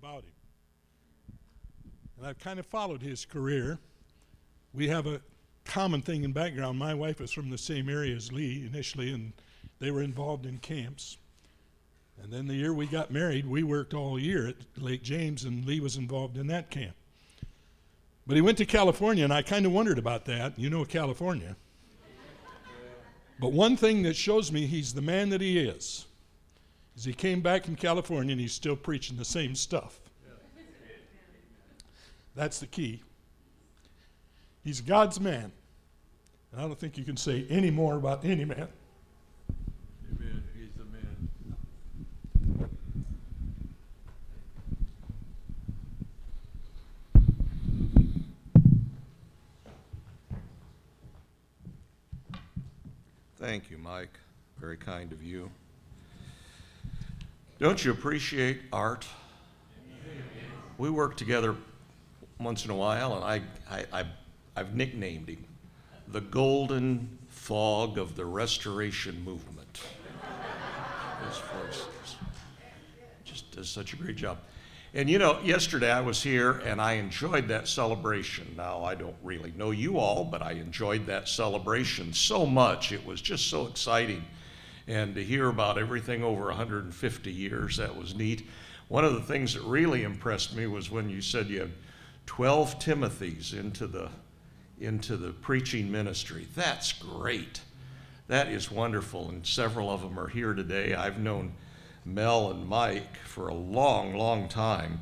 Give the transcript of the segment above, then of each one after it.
about him. And I've kind of followed his career. We have a common thing in background. My wife is from the same area as Lee initially, and they were involved in camps. And then the year we got married, we worked all year at Lake James, and Lee was involved in that camp. But he went to California, and I kind of wondered about that. You know California. But one thing that shows me he's the man that he is is he came back from California and he's still preaching the same stuff. That's the key. He's God's man. And I don't think you can say any more about any man. Amen. He's the man. Thank you, Mike. Very kind of you. Don't you appreciate art? We work together once in a while, and I, I, I, I've nicknamed him the golden fog of the restoration movement. This just does such a great job. And you know, yesterday I was here and I enjoyed that celebration. Now, I don't really know you all, but I enjoyed that celebration so much. It was just so exciting. And to hear about everything over 150 years, that was neat. One of the things that really impressed me was when you said you had 12 Timothys into the into the preaching ministry. That's great. That is wonderful. And several of them are here today. I've known Mel and Mike for a long, long time.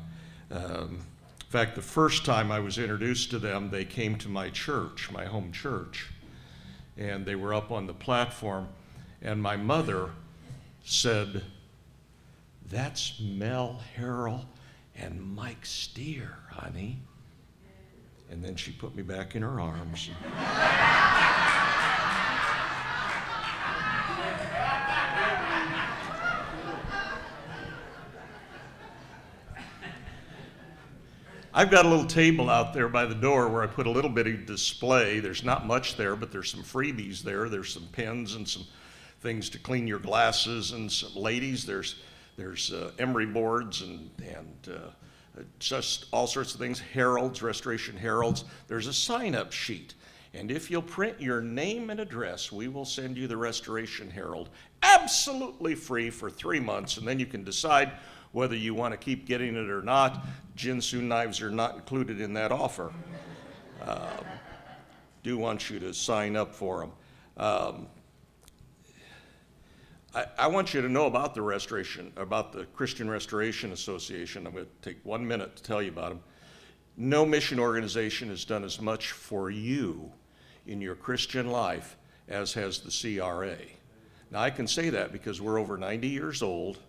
Um, in fact, the first time I was introduced to them, they came to my church, my home church. And they were up on the platform. And my mother said, That's Mel Harrell and Mike Steer, honey. And then she put me back in her arms. I've got a little table out there by the door where I put a little bit of display. There's not much there, but there's some freebies there. There's some pens and some things to clean your glasses, and some ladies. There's there's uh, emery boards and and uh, just all sorts of things. Heralds, restoration heralds. There's a sign-up sheet, and if you'll print your name and address, we will send you the Restoration Herald absolutely free for three months, and then you can decide whether you want to keep getting it or not. Ginsu knives are not included in that offer. Um, do want you to sign up for them. Um, I, want you to know about the restoration, about the Christian Restoration Association. I'm going to take one minute to tell you about them. No mission organization has done as much for you in your Christian life as has the CRA. Now, I can say that because we're over 90 years old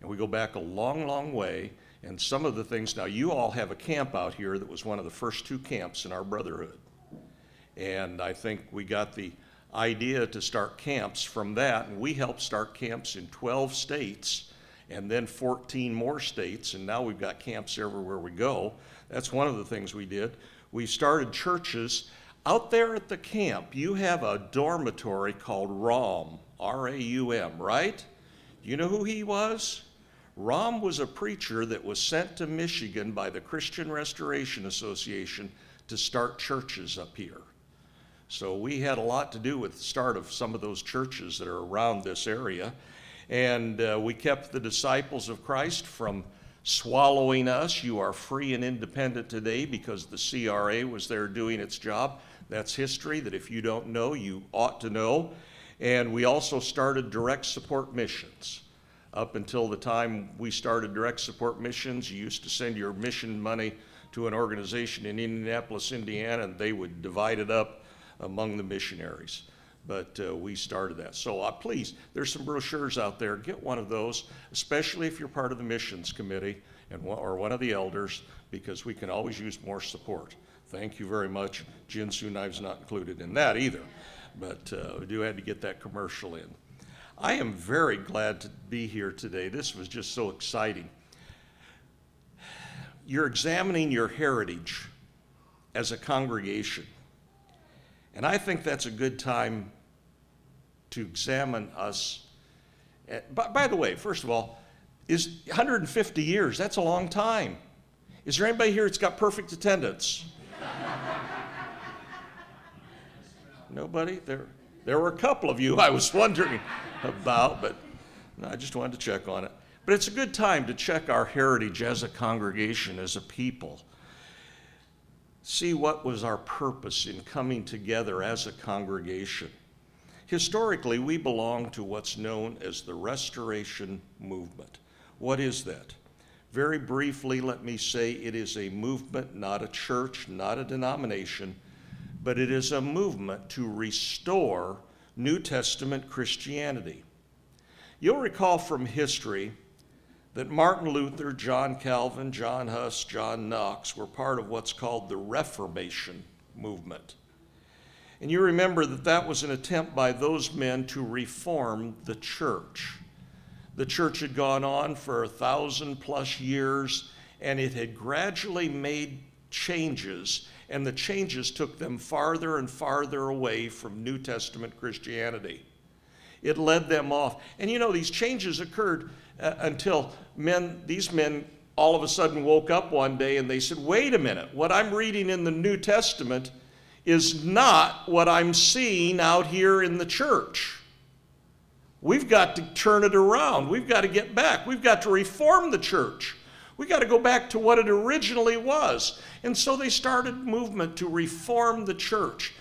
and we go back a long, long way. And some of the things, now you all have a camp out here that was one of the first two camps in our brotherhood. And I think we got the idea to start camps from that. And we helped start camps in 12 states and then 14 more states. And now we've got camps everywhere we go. That's one of the things we did. We started churches. Out there at the camp, you have a dormitory called Raum, R A U M, right? You know who he was? Raum was a preacher that was sent to Michigan by the Christian Restoration Association to start churches up here. So we had a lot to do with the start of some of those churches that are around this area. And uh, we kept the disciples of Christ from swallowing us. You are free and independent today because the CRA was there doing its job. That's history that if you don't know, you ought to know. And we also started direct support missions. Up until the time we started direct support missions, you used to send your mission money to an organization in Indianapolis, Indiana, and they would divide it up among the missionaries. But uh, we started that. So uh, please, there's some brochures out there. Get one of those, especially if you're part of the missions committee and or one of the elders, because we can always use more support. Thank you very much. Ginsu knives not included in that either, but uh, we do have to get that commercial in. I am very glad to be here today. This was just so exciting. You're examining your heritage as a congregation. And I think that's a good time to examine us. Eh, by, by, the way, first of all, is 150 years. That's a long time. Is there anybody here that's got perfect attendance? Nobody? There, there were a couple of you I was wondering about, but no, I just wanted to check on it. But it's a good time to check our heritage as a congregation, as a people. See what was our purpose in coming together as a congregation. Historically, we belong to what's known as the Restoration Movement. What is that? Very briefly, let me say it is a movement, not a church, not a denomination, but it is a movement to restore New Testament Christianity. You'll recall from history that Martin Luther, John Calvin, John Huss, John Knox were part of what's called the Reformation movement. And you remember that that was an attempt by those men to reform the church. The church had gone on for a thousand plus years, and it had gradually made changes, and the changes took them farther and farther away from New Testament Christianity. It led them off. And you know, these changes occurred uh, until men, these men all of a sudden woke up one day and they said, wait a minute, what I'm reading in the New Testament is not what I'm seeing out here in the church. We've got to turn it around. We've got to get back. We've got to reform the church. We've got to go back to what it originally was. And so they started movement to reform the church.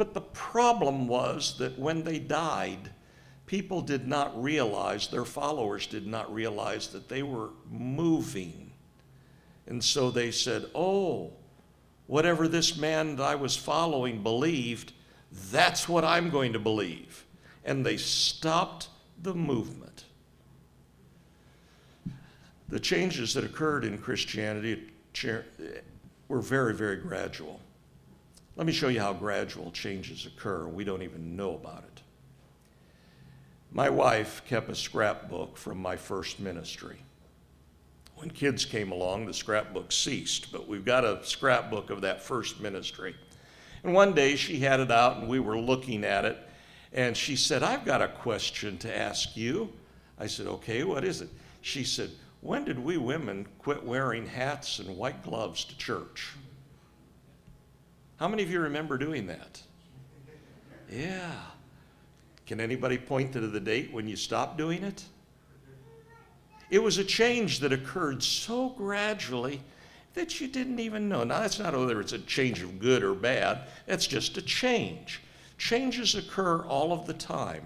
But the problem was that when they died, people did not realize, their followers did not realize that they were moving. And so they said, Oh, whatever this man that I was following believed, that's what I'm going to believe. And they stopped the movement. The changes that occurred in Christianity were very, very gradual. Let me show you how gradual changes occur. We don't even know about it. My wife kept a scrapbook from my first ministry. When kids came along, the scrapbook ceased, but we've got a scrapbook of that first ministry. And one day she had it out and we were looking at it, and she said, I've got a question to ask you. I said, Okay, what is it? She said, When did we women quit wearing hats and white gloves to church? How many of you remember doing that? Yeah. Can anybody point to the date when you stopped doing it? It was a change that occurred so gradually that you didn't even know. Now, that's not whether it's a change of good or bad, that's just a change. Changes occur all of the time,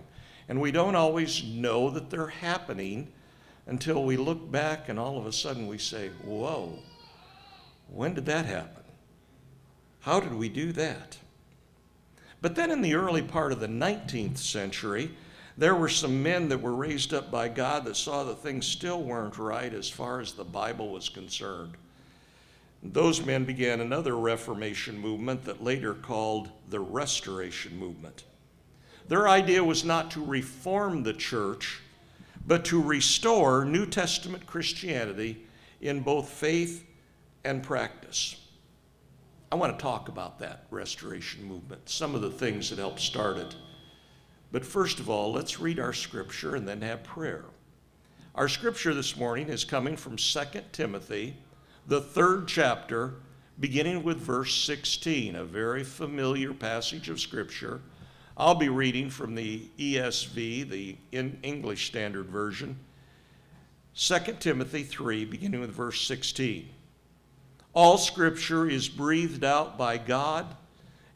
and we don't always know that they're happening until we look back and all of a sudden we say, Whoa, when did that happen? How did we do that? But then in the early part of the 19th century, there were some men that were raised up by God that saw that things still weren't right as far as the Bible was concerned. Those men began another Reformation movement that later called the Restoration Movement. Their idea was not to reform the church, but to restore New Testament Christianity in both faith and practice. I want to talk about that restoration movement, some of the things that helped start it. But first of all, let's read our scripture and then have prayer. Our scripture this morning is coming from 2 Timothy, the third chapter, beginning with verse 16, a very familiar passage of scripture. I'll be reading from the ESV, the English Standard Version. 2 Timothy 3, beginning with verse 16. All scripture is breathed out by God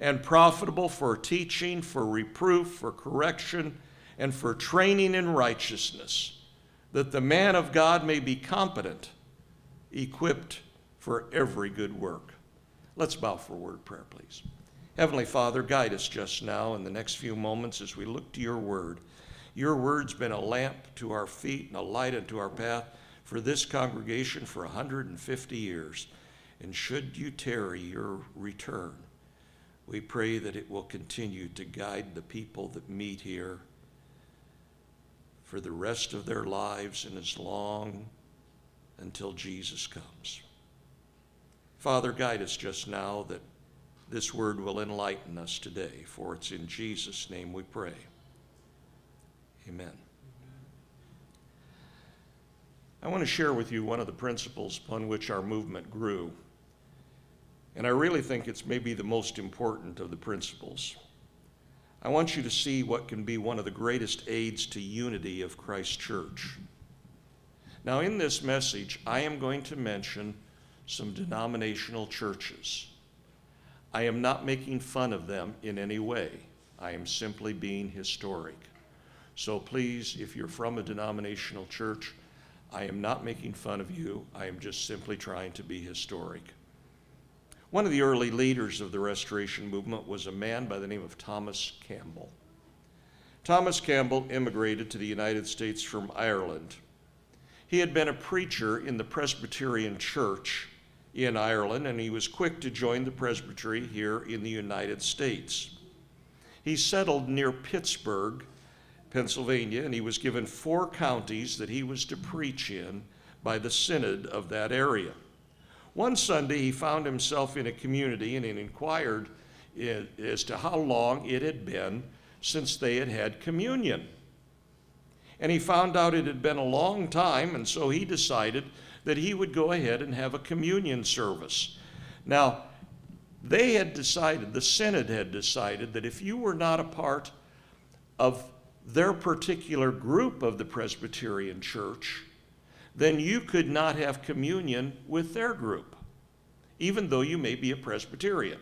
and profitable for teaching, for reproof, for correction, and for training in righteousness, that the man of God may be competent, equipped for every good work. Let's bow for word prayer, please. Heavenly Father, guide us just now in the next few moments as we look to your word. Your word's been a lamp to our feet and a light unto our path for this congregation for 150 years. And should you tarry your return, we pray that it will continue to guide the people that meet here for the rest of their lives and as long until Jesus comes. Father, guide us just now that this word will enlighten us today, for it's in Jesus' name we pray. Amen. I want to share with you one of the principles upon which our movement grew. And I really think it's maybe the most important of the principles. I want you to see what can be one of the greatest aids to unity of Christ Church. Now, in this message, I am going to mention some denominational churches. I am not making fun of them in any way. I am simply being historic. So please, if you're from a denominational church, I am not making fun of you. I am just simply trying to be historic. One of the early leaders of the Restoration movement was a man by the name of Thomas Campbell. Thomas Campbell immigrated to the United States from Ireland. He had been a preacher in the Presbyterian Church in Ireland, and he was quick to join the presbytery here in the United States. He settled near Pittsburgh, Pennsylvania, and he was given four counties that he was to preach in by the synod of that area. One Sunday, he found himself in a community and he inquired as to how long it had been since they had had communion. And he found out it had been a long time, and so he decided that he would go ahead and have a communion service. Now, they had decided, the Synod had decided, that if you were not a part of their particular group of the Presbyterian Church, then you could not have communion with their group, even though you may be a Presbyterian.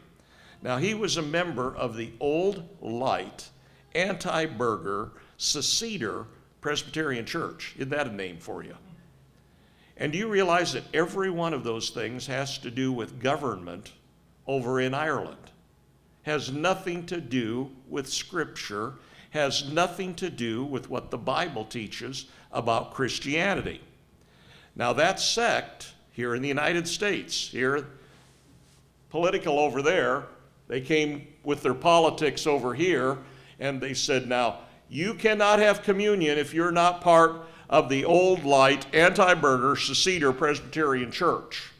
Now, he was a member of the Old Light, anti Burgher, seceder Presbyterian Church. Isn't that a name for you? And do you realize that every one of those things has to do with government over in Ireland? Has nothing to do with Scripture, has nothing to do with what the Bible teaches about Christianity. Now, that sect here in the United States, here, political over there, they came with their politics over here, and they said, now, you cannot have communion if you're not part of the old light, anti Burgher, seceder Presbyterian Church.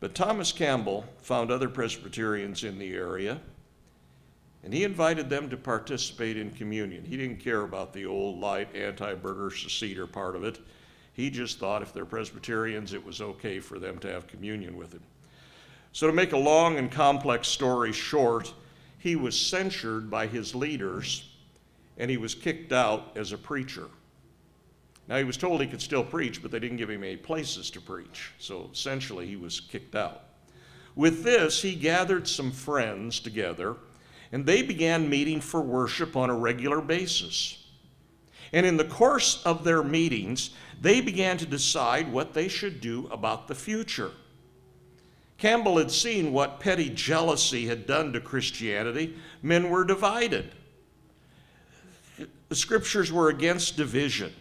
But Thomas Campbell found other Presbyterians in the area, and he invited them to participate in communion. He didn't care about the old light, anti Burgher, seceder part of it. He just thought if they're Presbyterians, it was okay for them to have communion with him. So, to make a long and complex story short, he was censured by his leaders and he was kicked out as a preacher. Now, he was told he could still preach, but they didn't give him any places to preach. So essentially, he was kicked out. With this, he gathered some friends together, and they began meeting for worship on a regular basis. And in the course of their meetings, they began to decide what they should do about the future. Campbell had seen what petty jealousy had done to Christianity. Men were divided. The scriptures were against division.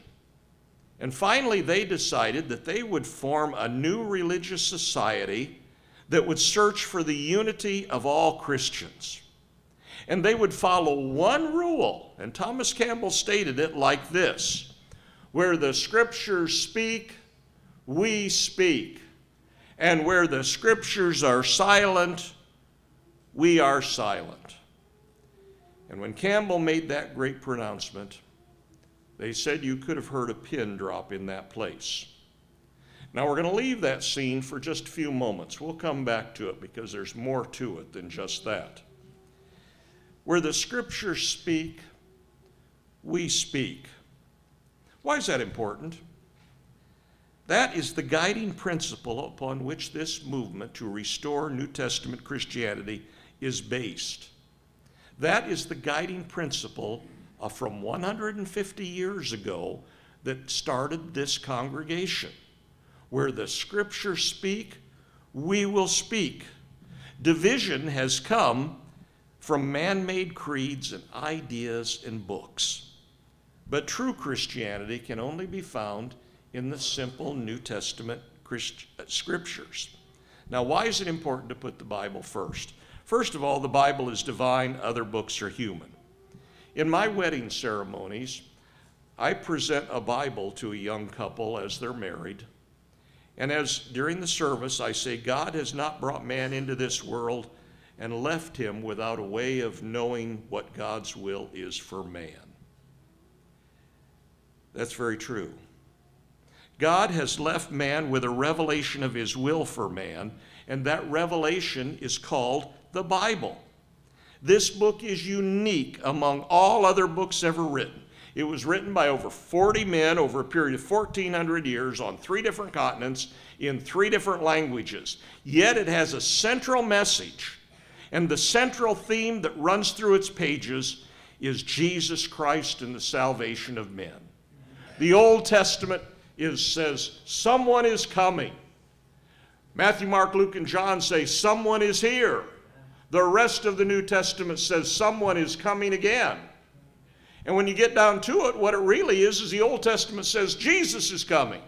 And finally, they decided that they would form a new religious society that would search for the unity of all Christians. And they would follow one rule, and Thomas Campbell stated it like this Where the scriptures speak, we speak. And where the scriptures are silent, we are silent. And when Campbell made that great pronouncement, they said you could have heard a pin drop in that place. Now we're going to leave that scene for just a few moments. We'll come back to it because there's more to it than just that. Where the scriptures speak, we speak. Why is that important? That is the guiding principle upon which this movement to restore New Testament Christianity is based. That is the guiding principle from 150 years ago that started this congregation. Where the scriptures speak, we will speak. Division has come from man made creeds and ideas and books. But true Christianity can only be found in the simple New Testament Christ- uh, scriptures. Now, why is it important to put the Bible first? First of all, the Bible is divine, other books are human. In my wedding ceremonies, I present a Bible to a young couple as they're married. And as during the service, I say, God has not brought man into this world and left him without a way of knowing what God's will is for man. That's very true. God has left man with a revelation of his will for man, and that revelation is called the Bible. This book is unique among all other books ever written. It was written by over 40 men over a period of 1,400 years on three different continents in three different languages. Yet it has a central message, and the central theme that runs through its pages is Jesus Christ and the salvation of men. The Old Testament is, says, Someone is coming. Matthew, Mark, Luke, and John say, Someone is here. The rest of the New Testament says, Someone is coming again. And when you get down to it, what it really is is the Old Testament says Jesus is coming.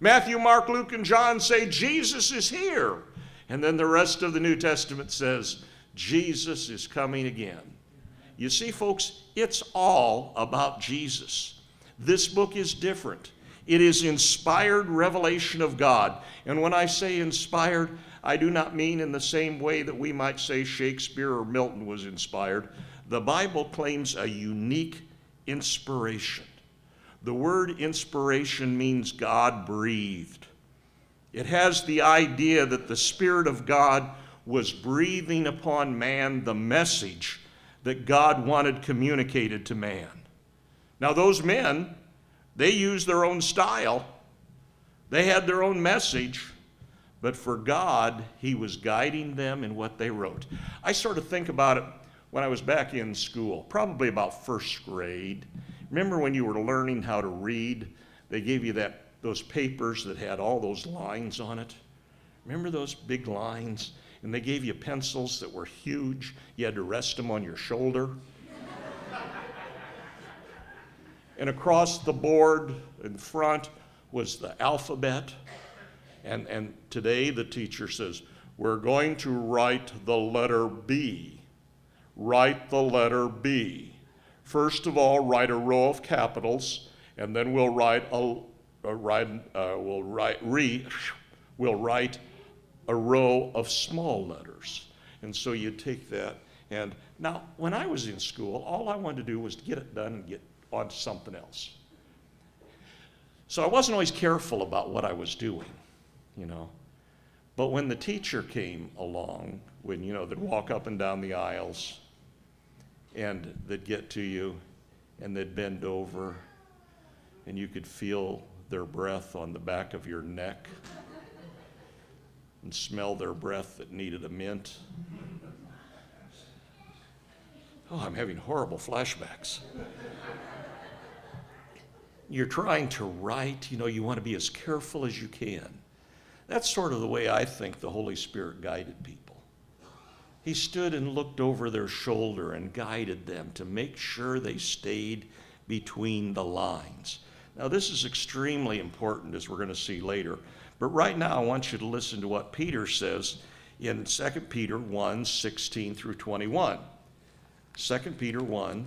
Matthew, Mark, Luke, and John say Jesus is here. And then the rest of the New Testament says Jesus is coming again. You see, folks, it's all about Jesus. This book is different. It is inspired revelation of God. And when I say inspired, I do not mean in the same way that we might say Shakespeare or Milton was inspired. The Bible claims a unique inspiration. The word inspiration means God breathed. It has the idea that the Spirit of God was breathing upon man the message that God wanted communicated to man. Now, those men, they used their own style, they had their own message, but for God, He was guiding them in what they wrote. I sort of think about it when I was back in school, probably about first grade. Remember when you were learning how to read? They gave you that those papers that had all those lines on it. Remember those big lines? And they gave you pencils that were huge. You had to rest them on your shoulder. and across the board in front was the alphabet. And, and today the teacher says, We're going to write the letter B write the letter B. First of all, write a row of capitals, and then we'll write a, a write, uh, we'll write re, we'll write a row of small letters. And so you take that, and now when I was in school, all I wanted to do was to get it done and get on to something else. So I wasn't always careful about what I was doing, you know. But when the teacher came along, when you know they'd walk up and down the aisles, and they'd get to you and they'd bend over and you could feel their breath on the back of your neck and smell their breath that needed a mint. Oh, I'm having horrible flashbacks. You're trying to write, you know, you want to be as careful as you can. That's sort of the way I think the Holy Spirit guided people. He stood and looked over their shoulder and guided them to make sure they stayed between the lines. Now, this is extremely important, as we're going to see later. But right now, I want you to listen to what Peter says in 2 Peter 1 16 through 21. 2 Peter 1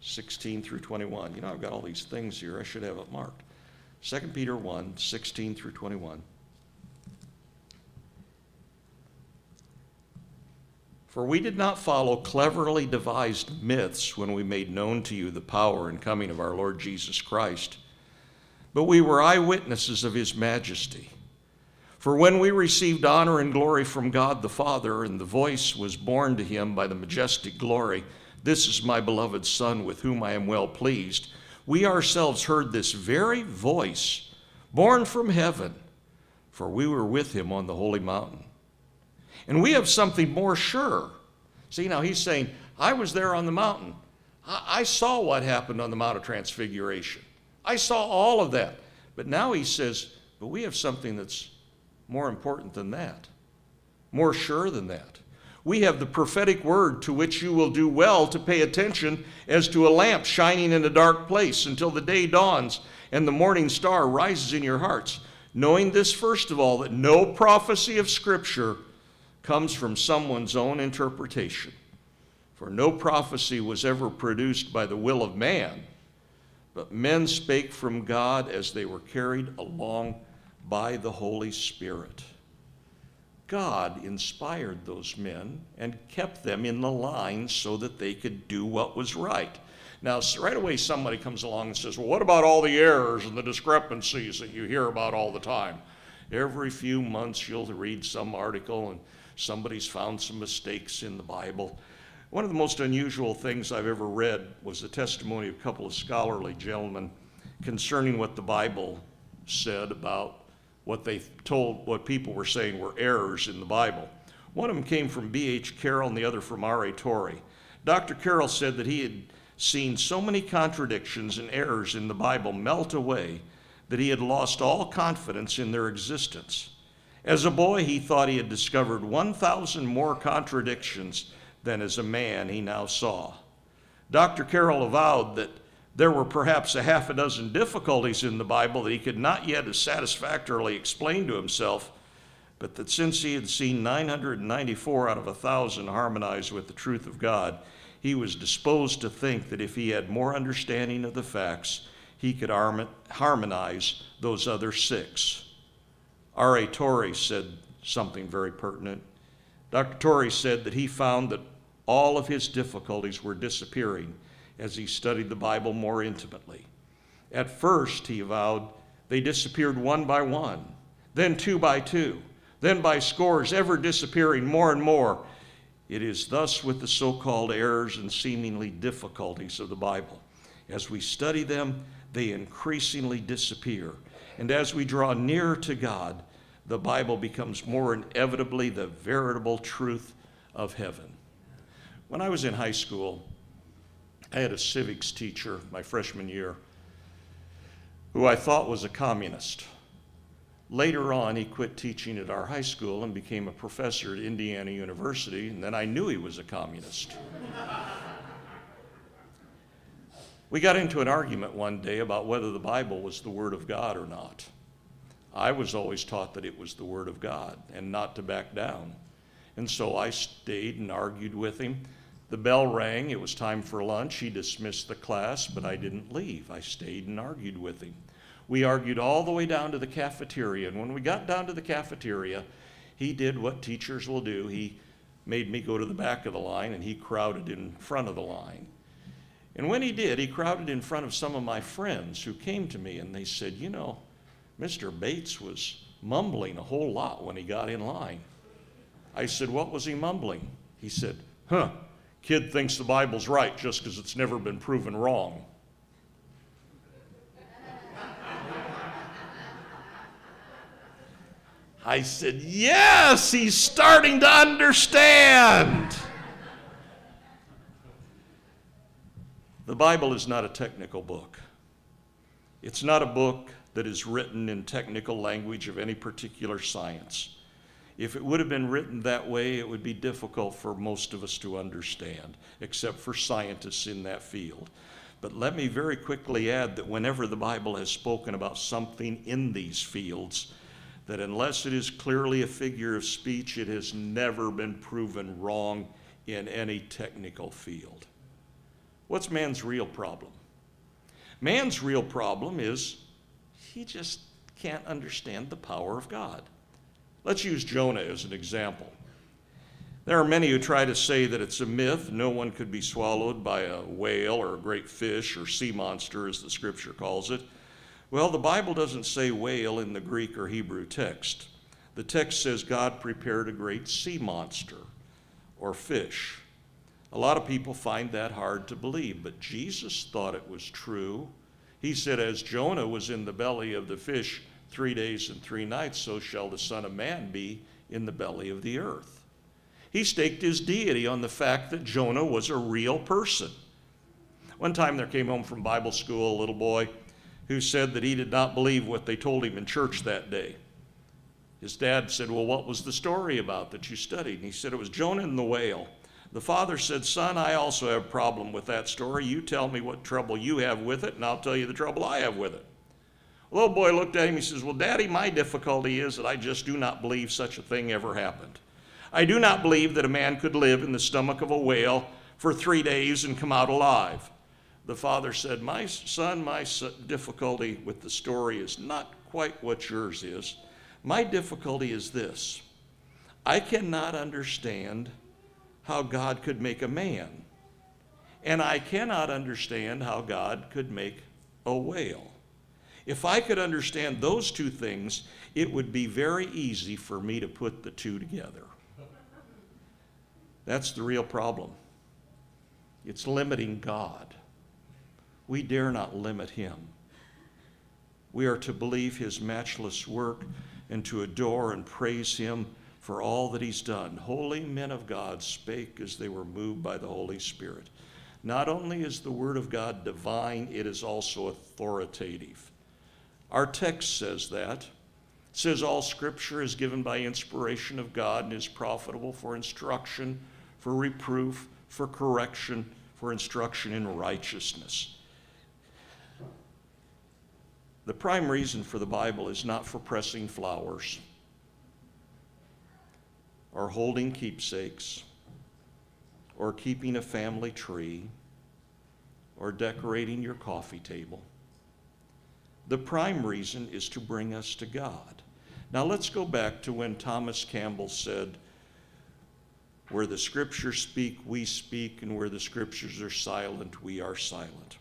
16 through 21. You know, I've got all these things here. I should have it marked. 2 Peter 1 16 through 21. For we did not follow cleverly devised myths when we made known to you the power and coming of our Lord Jesus Christ, but we were eyewitnesses of his majesty. For when we received honor and glory from God the Father, and the voice was borne to him by the majestic glory, This is my beloved Son, with whom I am well pleased, we ourselves heard this very voice, born from heaven, for we were with him on the holy mountain. And we have something more sure. See, now he's saying, I was there on the mountain. I, I saw what happened on the Mount of Transfiguration. I saw all of that. But now he says, but we have something that's more important than that, more sure than that. We have the prophetic word to which you will do well to pay attention as to a lamp shining in a dark place until the day dawns and the morning star rises in your hearts. Knowing this, first of all, that no prophecy of Scripture comes from someone's own interpretation. For no prophecy was ever produced by the will of man, but men spake from God as they were carried along by the Holy Spirit. God inspired those men and kept them in the line so that they could do what was right. Now, right away, somebody comes along and says, Well, what about all the errors and the discrepancies that you hear about all the time? Every few months, you'll read some article and somebody's found some mistakes in the Bible. One of the most unusual things I've ever read was the testimony of a couple of scholarly gentlemen concerning what the Bible said about what they told, what people were saying were errors in the Bible. One of them came from B.H. Carroll and the other from R.A. Torrey. Dr. Carroll said that he had seen so many contradictions and errors in the Bible melt away that he had lost all confidence in their existence. As a boy, he thought he had discovered 1,000 more contradictions than as a man he now saw. Dr. Carroll avowed that there were perhaps a half a dozen difficulties in the Bible that he could not yet as satisfactorily explain to himself, but that since he had seen 994 out of a thousand harmonize with the truth of God, he was disposed to think that if he had more understanding of the facts, he could harmonize those other six. R.A. Torrey said something very pertinent. Dr. Torrey said that he found that all of his difficulties were disappearing as he studied the Bible more intimately. At first, he avowed, they disappeared one by one, then two by two, then by scores, ever disappearing more and more. It is thus with the so called errors and seemingly difficulties of the Bible. As we study them, they increasingly disappear. And as we draw nearer to God, the Bible becomes more inevitably the veritable truth of heaven. When I was in high school, I had a civics teacher my freshman year who I thought was a communist. Later on, he quit teaching at our high school and became a professor at Indiana University, and then I knew he was a communist. we got into an argument one day about whether the Bible was the Word of God or not. I was always taught that it was the Word of God and not to back down. And so I stayed and argued with him. The bell rang. It was time for lunch. He dismissed the class, but I didn't leave. I stayed and argued with him. We argued all the way down to the cafeteria. And when we got down to the cafeteria, he did what teachers will do. He made me go to the back of the line and he crowded in front of the line. And when he did, he crowded in front of some of my friends who came to me and they said, You know, Mr. Bates was mumbling a whole lot when he got in line. I said, What was he mumbling? He said, Huh, kid thinks the Bible's right just because it's never been proven wrong. I said, Yes, he's starting to understand. The Bible is not a technical book. It's not a book that is written in technical language of any particular science. If it would have been written that way, it would be difficult for most of us to understand, except for scientists in that field. But let me very quickly add that whenever the Bible has spoken about something in these fields, that unless it is clearly a figure of speech, it has never been proven wrong in any technical field. What's man's real problem? Man's real problem is he just can't understand the power of God. Let's use Jonah as an example. There are many who try to say that it's a myth. No one could be swallowed by a whale or a great fish or sea monster, as the scripture calls it. Well, the Bible doesn't say whale in the Greek or Hebrew text. The text says God prepared a great sea monster or fish. A lot of people find that hard to believe, but Jesus thought it was true. He said, As Jonah was in the belly of the fish three days and three nights, so shall the Son of Man be in the belly of the earth. He staked his deity on the fact that Jonah was a real person. One time there came home from Bible school a little boy who said that he did not believe what they told him in church that day. His dad said, Well, what was the story about that you studied? And he said, It was Jonah and the whale. The father said, Son, I also have a problem with that story. You tell me what trouble you have with it, and I'll tell you the trouble I have with it. Little boy looked at him. He says, Well, Daddy, my difficulty is that I just do not believe such a thing ever happened. I do not believe that a man could live in the stomach of a whale for three days and come out alive. The father said, My son, my difficulty with the story is not quite what yours is. My difficulty is this I cannot understand how God could make a man and I cannot understand how God could make a whale. If I could understand those two things, it would be very easy for me to put the two together. That's the real problem. It's limiting God. We dare not limit Him. We are to believe His matchless work and to adore and praise Him for all that He's done. Holy men of God spake as they were moved by the Holy Spirit. Not only is the Word of God divine, it is also authoritative. Our text says that. It says all Scripture is given by inspiration of God and is profitable for instruction, for reproof, for correction, for instruction in righteousness. The prime reason for the Bible is not for pressing flowers or holding keepsakes or keeping a family tree or decorating your coffee table. The prime reason is to bring us to God. Now let's go back to when Thomas Campbell said, Where the scriptures speak, we speak, and where the scriptures are silent, we are silent.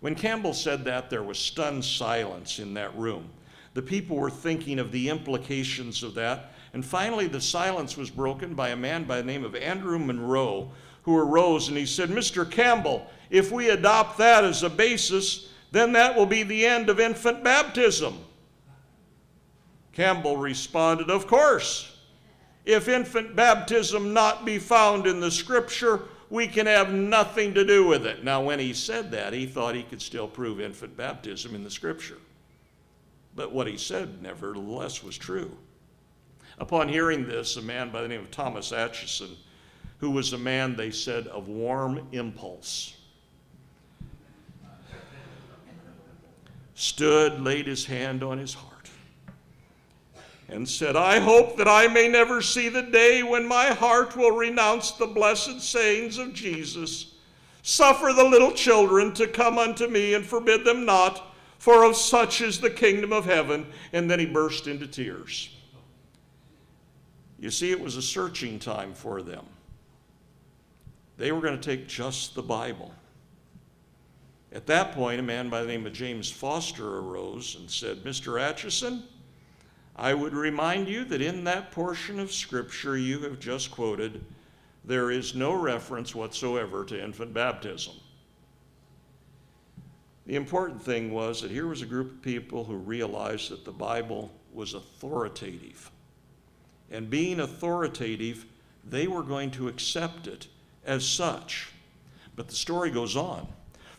When Campbell said that, there was stunned silence in that room. The people were thinking of the implications of that. And finally, the silence was broken by a man by the name of Andrew Monroe, who arose and he said, Mr. Campbell, if we adopt that as a basis, then that will be the end of infant baptism. Campbell responded, Of course. If infant baptism not be found in the scripture, we can have nothing to do with it. Now, when he said that, he thought he could still prove infant baptism in the scripture. But what he said, nevertheless, was true. Upon hearing this, a man by the name of Thomas Acheson, who was a man, they said, of warm impulse, stood, laid his hand on his heart and said, I hope that I may never see the day when my heart will renounce the blessed sayings of Jesus. Suffer the little children to come unto me and forbid them not, for of such is the kingdom of heaven. And then he burst into tears. You see, it was a searching time for them. They were going to take just the Bible. At that point, a man by the name of James Foster arose and said, Mr. Acheson, I would remind you that in that portion of Scripture you have just quoted, there is no reference whatsoever to infant baptism. The important thing was that here was a group of people who realized that the Bible was authoritative. And being authoritative, they were going to accept it as such. But the story goes on.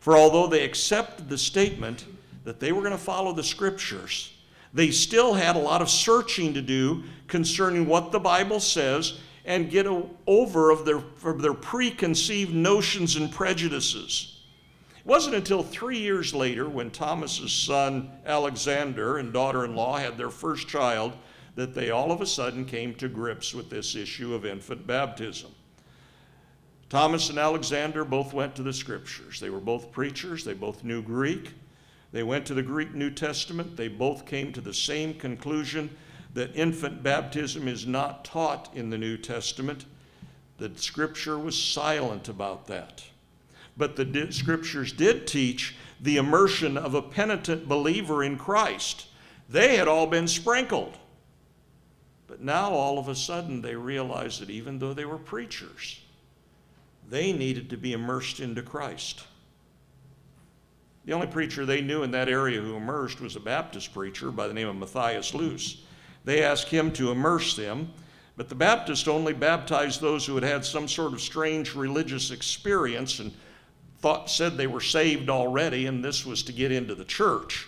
For although they accepted the statement that they were going to follow the Scriptures, they still had a lot of searching to do concerning what the Bible says and get over of their, of their preconceived notions and prejudices. It wasn't until three years later, when Thomas's son Alexander and daughter in law had their first child, that they all of a sudden came to grips with this issue of infant baptism. Thomas and Alexander both went to the scriptures. They were both preachers, they both knew Greek. They went to the Greek New Testament. They both came to the same conclusion that infant baptism is not taught in the New Testament. The scripture was silent about that. But the di- scriptures did teach the immersion of a penitent believer in Christ. They had all been sprinkled. But now all of a sudden they realized that even though they were preachers, they needed to be immersed into Christ. The only preacher they knew in that area who immersed was a Baptist preacher by the name of Matthias Luce. They asked him to immerse them, but the Baptist only baptized those who had had some sort of strange religious experience and thought said they were saved already, and this was to get into the church.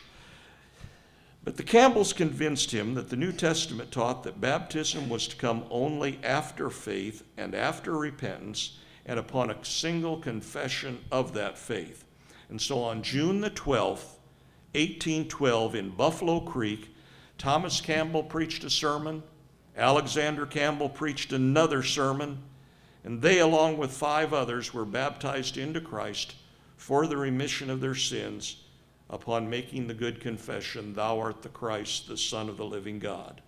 But the Campbells convinced him that the New Testament taught that baptism was to come only after faith and after repentance and upon a single confession of that faith. And so on June the 12th, 1812, in Buffalo Creek, Thomas Campbell preached a sermon, Alexander Campbell preached another sermon, and they, along with five others, were baptized into Christ for the remission of their sins upon making the good confession, Thou art the Christ, the Son of the living God.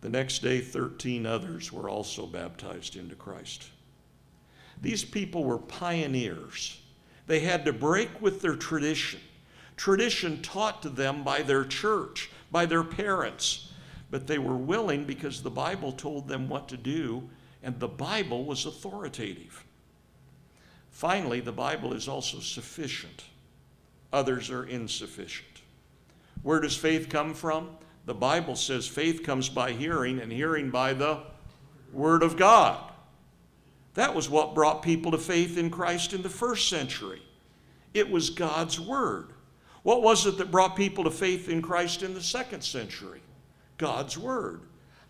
The next day, 13 others were also baptized into Christ. These people were pioneers. They had to break with their tradition, tradition taught to them by their church, by their parents. But they were willing because the Bible told them what to do, and the Bible was authoritative. Finally, the Bible is also sufficient, others are insufficient. Where does faith come from? The Bible says faith comes by hearing, and hearing by the Word of God. That was what brought people to faith in Christ in the first century. It was God's Word. What was it that brought people to faith in Christ in the second century? God's Word.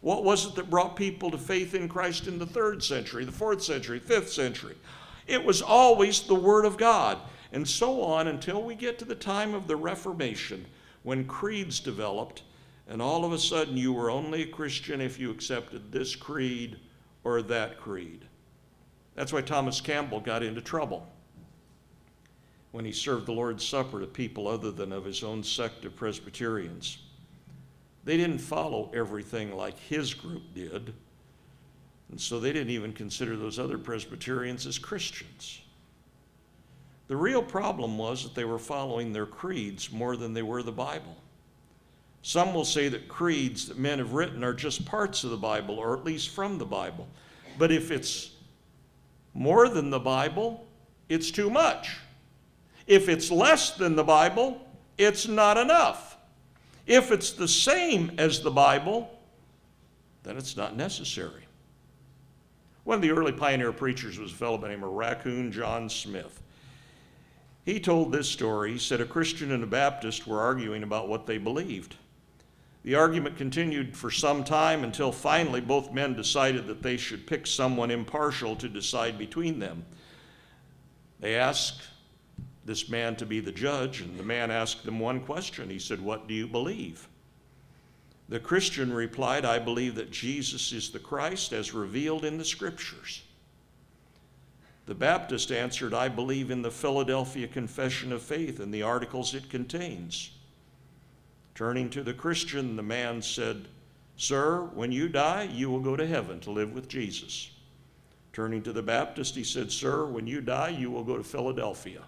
What was it that brought people to faith in Christ in the third century, the fourth century, fifth century? It was always the Word of God. And so on until we get to the time of the Reformation when creeds developed, and all of a sudden you were only a Christian if you accepted this creed or that creed. That's why Thomas Campbell got into trouble when he served the Lord's Supper to people other than of his own sect of Presbyterians. They didn't follow everything like his group did, and so they didn't even consider those other Presbyterians as Christians. The real problem was that they were following their creeds more than they were the Bible. Some will say that creeds that men have written are just parts of the Bible, or at least from the Bible. But if it's more than the Bible, it's too much. If it's less than the Bible, it's not enough. If it's the same as the Bible, then it's not necessary. One of the early pioneer preachers was a fellow by the name of Raccoon John Smith. He told this story. He said a Christian and a Baptist were arguing about what they believed. The argument continued for some time until finally both men decided that they should pick someone impartial to decide between them. They asked this man to be the judge, and the man asked them one question. He said, What do you believe? The Christian replied, I believe that Jesus is the Christ as revealed in the Scriptures. The Baptist answered, I believe in the Philadelphia Confession of Faith and the articles it contains. Turning to the Christian, the man said, Sir, when you die, you will go to heaven to live with Jesus. Turning to the Baptist, he said, Sir, when you die, you will go to Philadelphia.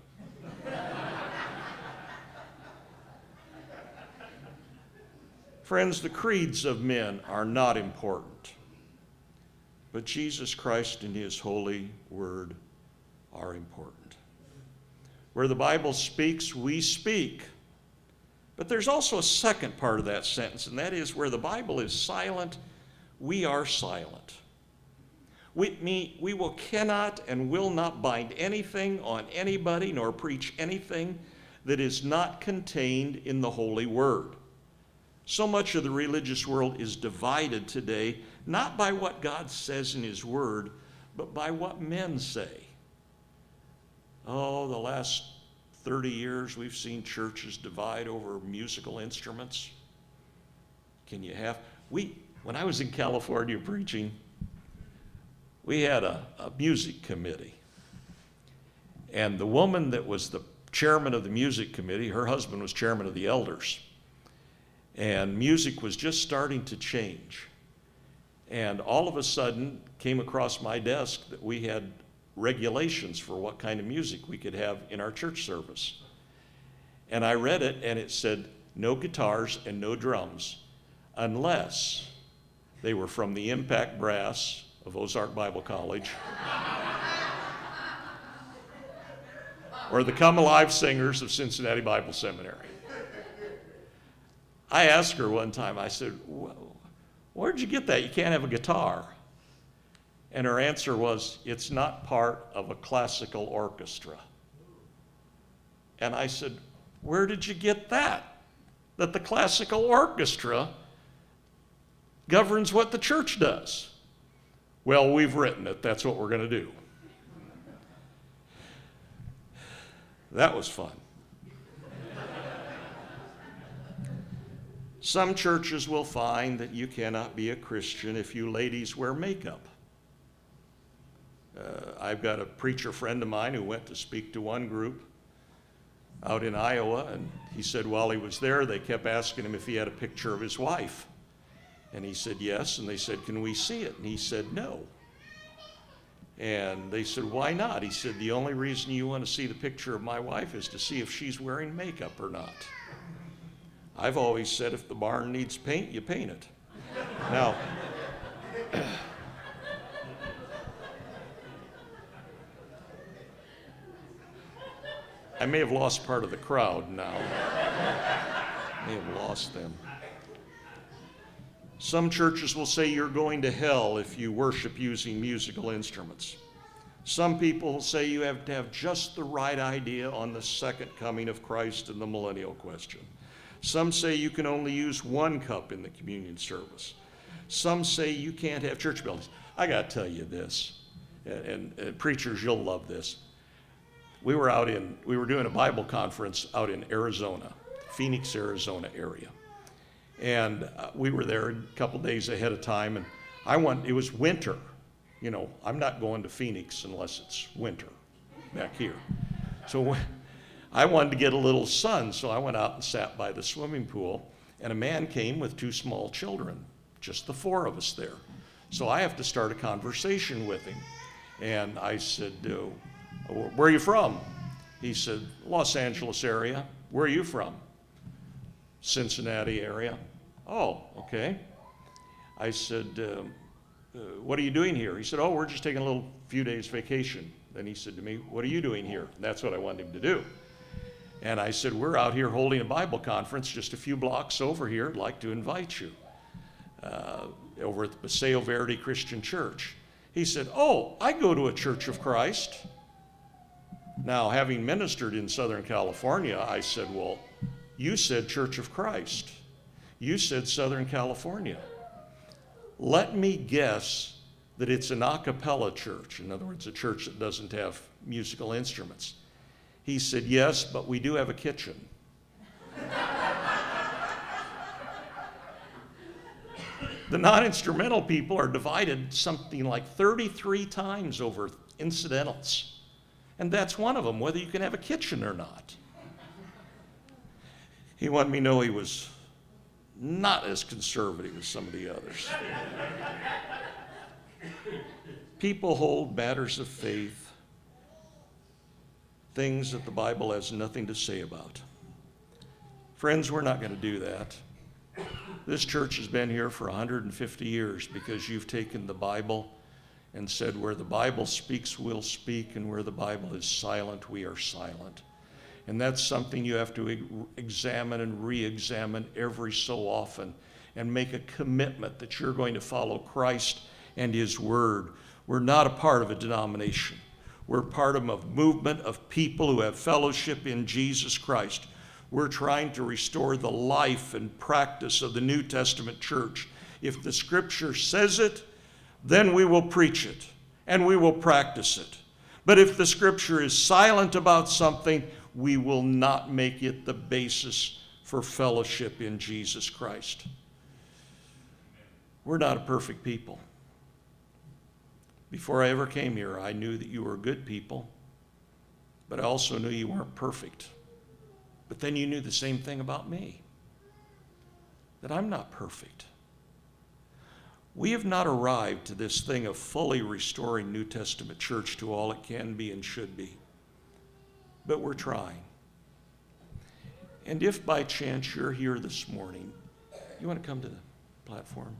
Friends, the creeds of men are not important, but Jesus Christ and his holy word are important. Where the Bible speaks, we speak. But there's also a second part of that sentence, and that is where the Bible is silent, we are silent. We, me, we will cannot and will not bind anything on anybody nor preach anything that is not contained in the Holy Word. So much of the religious world is divided today, not by what God says in His Word, but by what men say. Oh, the last 30 years, we've seen churches divide over musical instruments. Can you have, we, when I was in California preaching, we had a, a music committee. And the woman that was the chairman of the music committee, her husband was chairman of the elders. And music was just starting to change. And all of a sudden came across my desk that we had regulations for what kind of music we could have in our church service. And I read it, and it said no guitars and no drums unless they were from the Impact Brass of Ozark Bible College or the Come Alive Singers of Cincinnati Bible Seminary. I asked her one time, I said, Where'd you get that? You can't have a guitar. And her answer was, It's not part of a classical orchestra. And I said, Where did you get that? That the classical orchestra governs what the church does. Well, we've written it. That's what we're going to do. That was fun. Some churches will find that you cannot be a Christian if you ladies wear makeup. Uh, I've got a preacher friend of mine who went to speak to one group out in Iowa, and he said while he was there, they kept asking him if he had a picture of his wife. And he said yes, and they said, Can we see it? And he said no. And they said, Why not? He said, The only reason you want to see the picture of my wife is to see if she's wearing makeup or not. I've always said if the barn needs paint, you paint it. Now, I may have lost part of the crowd now. may have lost them. Some churches will say you're going to hell if you worship using musical instruments. Some people will say you have to have just the right idea on the second coming of Christ and the millennial question. Some say you can only use one cup in the communion service. Some say you can't have church buildings. I got to tell you this, and, and, and preachers, you'll love this. We were out in, we were doing a Bible conference out in Arizona, Phoenix, Arizona area. And uh, we were there a couple days ahead of time, and I went, it was winter. You know, I'm not going to Phoenix unless it's winter back here. So I wanted to get a little sun, so I went out and sat by the swimming pool, and a man came with two small children, just the four of us there. So I have to start a conversation with him. And I said, uh, Where are you from? He said, Los Angeles area. Where are you from? Cincinnati area. Oh, okay. I said, uh, uh, What are you doing here? He said, Oh, we're just taking a little few days vacation. Then he said to me, What are you doing here? And that's what I wanted him to do. And I said, We're out here holding a Bible conference just a few blocks over here. I'd like to invite you uh, over at the Paseo Verde Christian Church. He said, Oh, I go to a Church of Christ. Now, having ministered in Southern California, I said, Well, you said Church of Christ. You said Southern California. Let me guess that it's an a cappella church. In other words, a church that doesn't have musical instruments. He said, Yes, but we do have a kitchen. the non instrumental people are divided something like 33 times over incidentals. And that's one of them, whether you can have a kitchen or not. He wanted me to know he was not as conservative as some of the others. People hold matters of faith things that the Bible has nothing to say about. Friends, we're not going to do that. This church has been here for 150 years because you've taken the Bible and said, where the Bible speaks, we'll speak, and where the Bible is silent, we are silent. And that's something you have to examine and re examine every so often and make a commitment that you're going to follow Christ and His Word. We're not a part of a denomination. We're part of a movement of people who have fellowship in Jesus Christ. We're trying to restore the life and practice of the New Testament church. If the scripture says it, then we will preach it and we will practice it. But if the scripture is silent about something, we will not make it the basis for fellowship in Jesus Christ. We're not a perfect people. Before I ever came here, I knew that you were good people, but I also knew you weren't perfect. But then you knew the same thing about me that I'm not perfect. We have not arrived to this thing of fully restoring New Testament church to all it can be and should be, but we're trying. And if by chance you're here this morning, you want to come to the platform?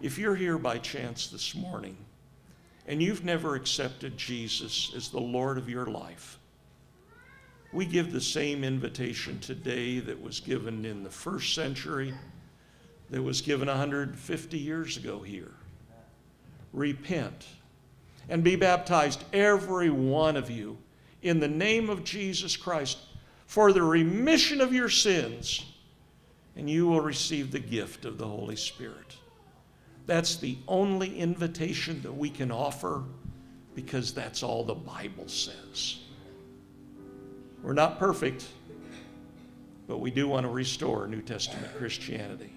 If you're here by chance this morning, and you've never accepted Jesus as the Lord of your life, we give the same invitation today that was given in the first century, that was given 150 years ago here. Repent and be baptized, every one of you, in the name of Jesus Christ for the remission of your sins, and you will receive the gift of the Holy Spirit. That's the only invitation that we can offer because that's all the Bible says. We're not perfect, but we do want to restore New Testament Christianity.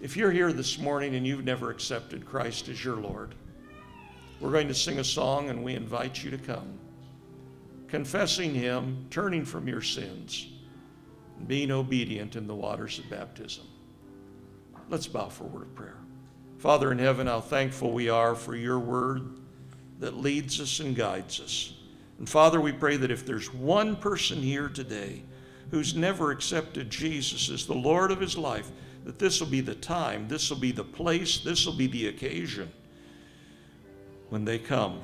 If you're here this morning and you've never accepted Christ as your Lord, we're going to sing a song and we invite you to come. Confessing Him, turning from your sins, and being obedient in the waters of baptism. Let's bow for a word of prayer. Father in heaven, how thankful we are for your word that leads us and guides us. And Father, we pray that if there's one person here today who's never accepted Jesus as the Lord of his life, that this will be the time, this will be the place, this will be the occasion when they come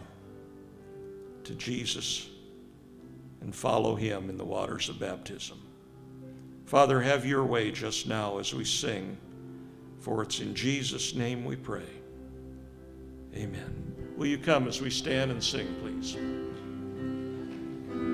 to Jesus and follow him in the waters of baptism. Father, have your way just now as we sing, for it's in Jesus' name we pray. Amen. Will you come as we stand and sing, please?